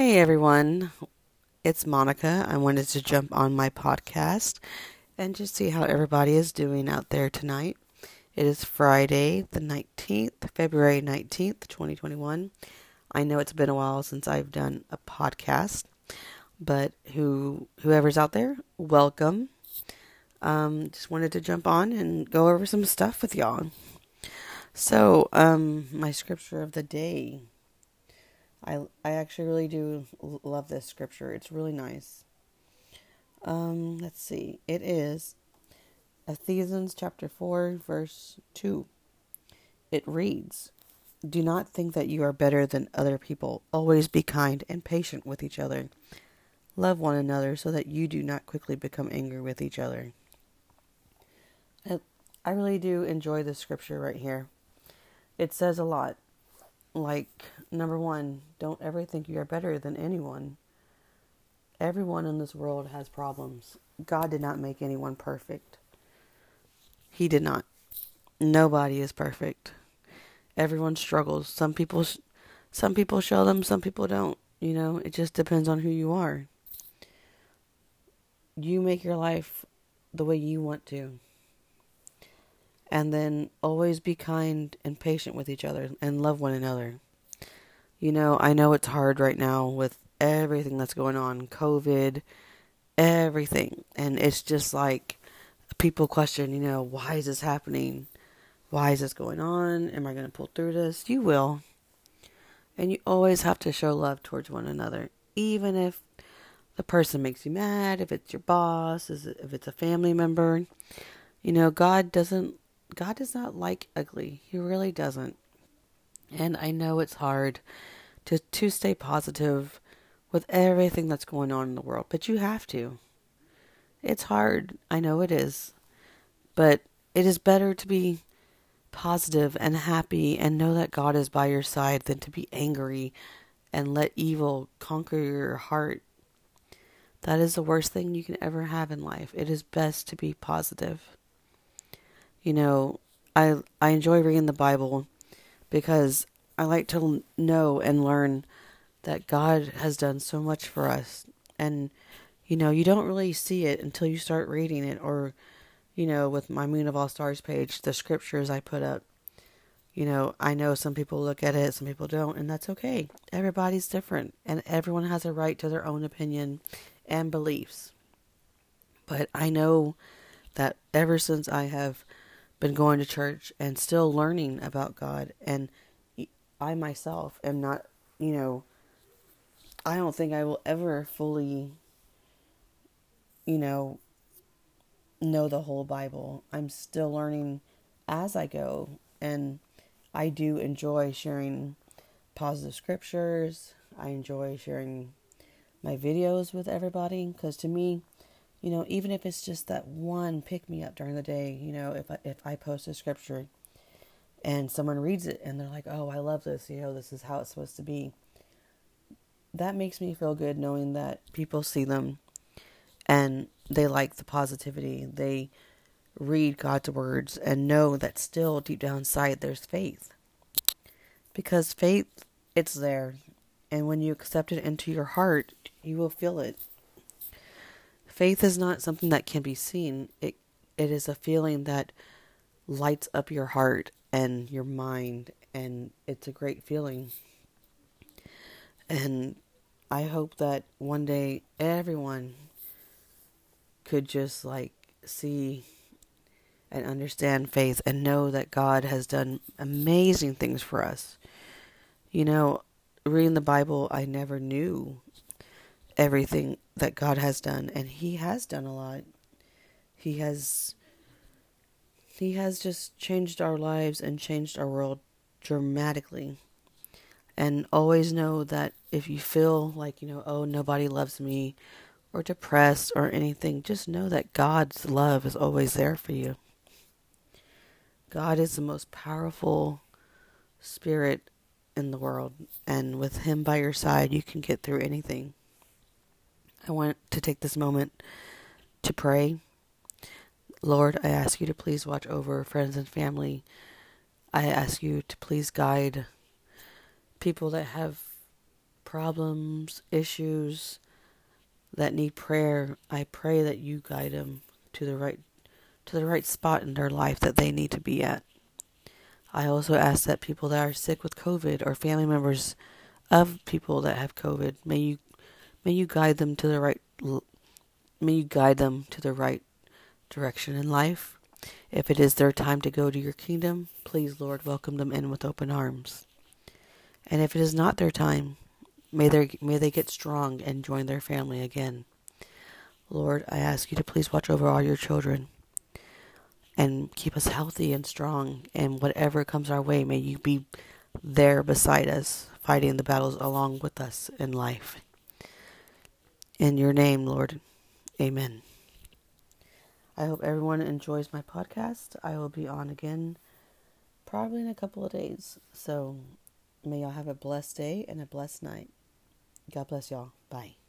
Hey everyone, it's Monica. I wanted to jump on my podcast and just see how everybody is doing out there tonight. It is Friday, the 19th, February 19th, 2021. I know it's been a while since I've done a podcast, but who whoever's out there, welcome. Um, just wanted to jump on and go over some stuff with y'all. So, um, my scripture of the day I I actually really do love this scripture. It's really nice. Um, let's see. It is Ephesians chapter 4 verse 2. It reads, "Do not think that you are better than other people. Always be kind and patient with each other. Love one another so that you do not quickly become angry with each other." I, I really do enjoy this scripture right here. It says a lot like number one, don't ever think you are better than anyone. Everyone in this world has problems. God did not make anyone perfect. He did not. Nobody is perfect. Everyone struggles. Some people some people show them, some people don't. You know, it just depends on who you are. You make your life the way you want to and then always be kind and patient with each other and love one another. You know, I know it's hard right now with everything that's going on, COVID, everything. And it's just like people question, you know, why is this happening? Why is this going on? Am I going to pull through this? You will. And you always have to show love towards one another, even if the person makes you mad, if it's your boss, if it's a family member. You know, God doesn't God does not like ugly. He really doesn't. And I know it's hard to to stay positive with everything that's going on in the world, but you have to. It's hard. I know it is. But it is better to be positive and happy and know that God is by your side than to be angry and let evil conquer your heart. That is the worst thing you can ever have in life. It is best to be positive you know, I I enjoy reading the Bible because I like to know and learn that God has done so much for us and you know, you don't really see it until you start reading it or you know, with my Moon of All Stars page, the scriptures I put up. You know, I know some people look at it, some people don't, and that's okay. Everybody's different, and everyone has a right to their own opinion and beliefs. But I know that ever since I have been going to church and still learning about God. And I myself am not, you know, I don't think I will ever fully, you know, know the whole Bible. I'm still learning as I go. And I do enjoy sharing positive scriptures. I enjoy sharing my videos with everybody because to me, you know, even if it's just that one pick me up during the day, you know, if I, if I post a scripture and someone reads it and they're like, "Oh, I love this. You know, this is how it's supposed to be." That makes me feel good knowing that people see them and they like the positivity. They read God's words and know that still deep down inside there's faith. Because faith it's there and when you accept it into your heart, you will feel it Faith is not something that can be seen. It it is a feeling that lights up your heart and your mind and it's a great feeling. And I hope that one day everyone could just like see and understand faith and know that God has done amazing things for us. You know, reading the Bible, I never knew everything that God has done and he has done a lot. He has he has just changed our lives and changed our world dramatically. And always know that if you feel like, you know, oh, nobody loves me or depressed or anything, just know that God's love is always there for you. God is the most powerful spirit in the world, and with Him by your side, you can get through anything. I want to take this moment to pray. Lord, I ask you to please watch over friends and family. I ask you to please guide people that have problems, issues that need prayer, I pray that you guide them to the right to the right spot in their life that they need to be at. I also ask that people that are sick with COVID or family members of people that have COVID, may you may you guide them to the right may you guide them to the right direction in life. If it is their time to go to your kingdom, please, Lord, welcome them in with open arms. And if it is not their time, may they may they get strong and join their family again. Lord, I ask you to please watch over all your children and keep us healthy and strong. And whatever comes our way, may you be there beside us, fighting the battles along with us in life. In your name, Lord, amen. I hope everyone enjoys my podcast. I will be on again probably in a couple of days. So may y'all have a blessed day and a blessed night. God bless y'all. Bye.